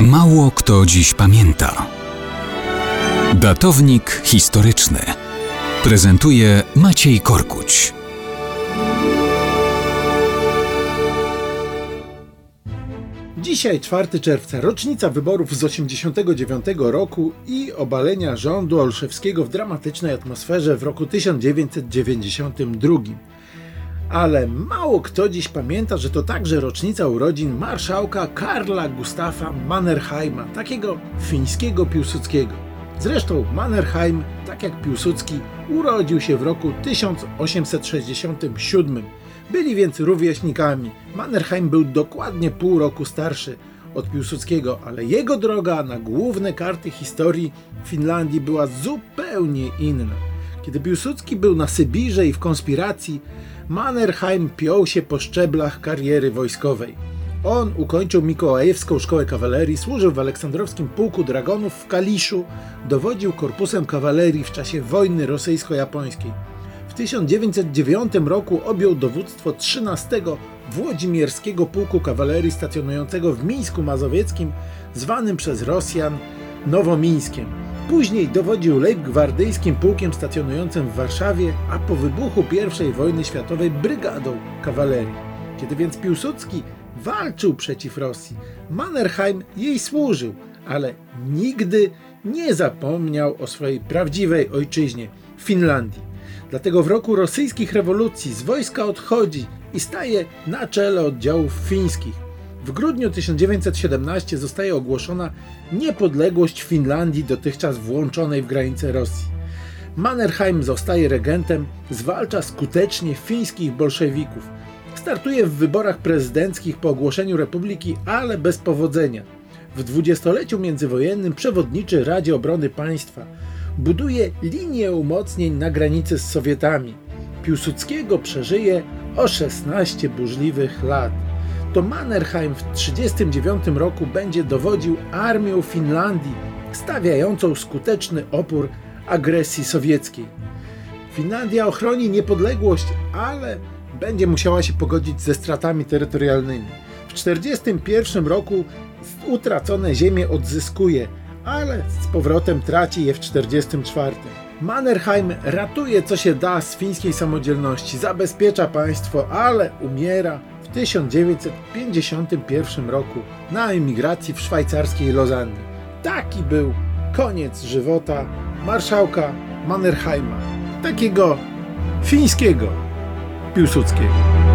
Mało kto dziś pamięta. Datownik historyczny prezentuje Maciej Korkuć. Dzisiaj 4 czerwca, rocznica wyborów z 89 roku i obalenia rządu Olszewskiego w dramatycznej atmosferze w roku 1992. Ale mało kto dziś pamięta, że to także rocznica urodzin marszałka Karla Gustafa Mannerheima, takiego fińskiego Piłsudskiego. Zresztą Mannerheim, tak jak Piłsudski, urodził się w roku 1867. Byli więc rówieśnikami. Mannerheim był dokładnie pół roku starszy od Piłsudskiego, ale jego droga na główne karty historii Finlandii była zupełnie inna. Kiedy Piłsudski był na Sybirze i w konspiracji, Mannerheim piął się po szczeblach kariery wojskowej. On ukończył Mikołajewską Szkołę Kawalerii, służył w Aleksandrowskim Pułku Dragonów w Kaliszu, dowodził korpusem kawalerii w czasie wojny rosyjsko-japońskiej. W 1909 roku objął dowództwo 13 Włodzimierskiego Pułku Kawalerii stacjonującego w Mińsku Mazowieckim, zwanym przez Rosjan Nowomińskiem. Później dowodził Leibgwardyjskim Pułkiem stacjonującym w Warszawie, a po wybuchu I wojny światowej Brygadą Kawalerii. Kiedy więc Piłsudski walczył przeciw Rosji, Mannerheim jej służył, ale nigdy nie zapomniał o swojej prawdziwej ojczyźnie Finlandii. Dlatego w roku rosyjskich rewolucji z wojska odchodzi i staje na czele oddziałów fińskich. W grudniu 1917 zostaje ogłoszona niepodległość Finlandii, dotychczas włączonej w granice Rosji. Mannerheim zostaje regentem, zwalcza skutecznie fińskich bolszewików. Startuje w wyborach prezydenckich po ogłoszeniu republiki, ale bez powodzenia. W dwudziestoleciu międzywojennym przewodniczy Radzie Obrony Państwa. Buduje linię umocnień na granicy z Sowietami. Piłsudskiego przeżyje o 16 burzliwych lat. To Mannerheim w 1939 roku będzie dowodził armią Finlandii, stawiającą skuteczny opór agresji sowieckiej. Finlandia ochroni niepodległość, ale będzie musiała się pogodzić ze stratami terytorialnymi. W 1941 roku utracone ziemie odzyskuje, ale z powrotem traci je w 1944. Mannerheim ratuje co się da z fińskiej samodzielności, zabezpiecza państwo, ale umiera 1951 roku na emigracji w szwajcarskiej Lozannie. Taki był koniec żywota marszałka Mannerheima, takiego fińskiego Piłsudskiego.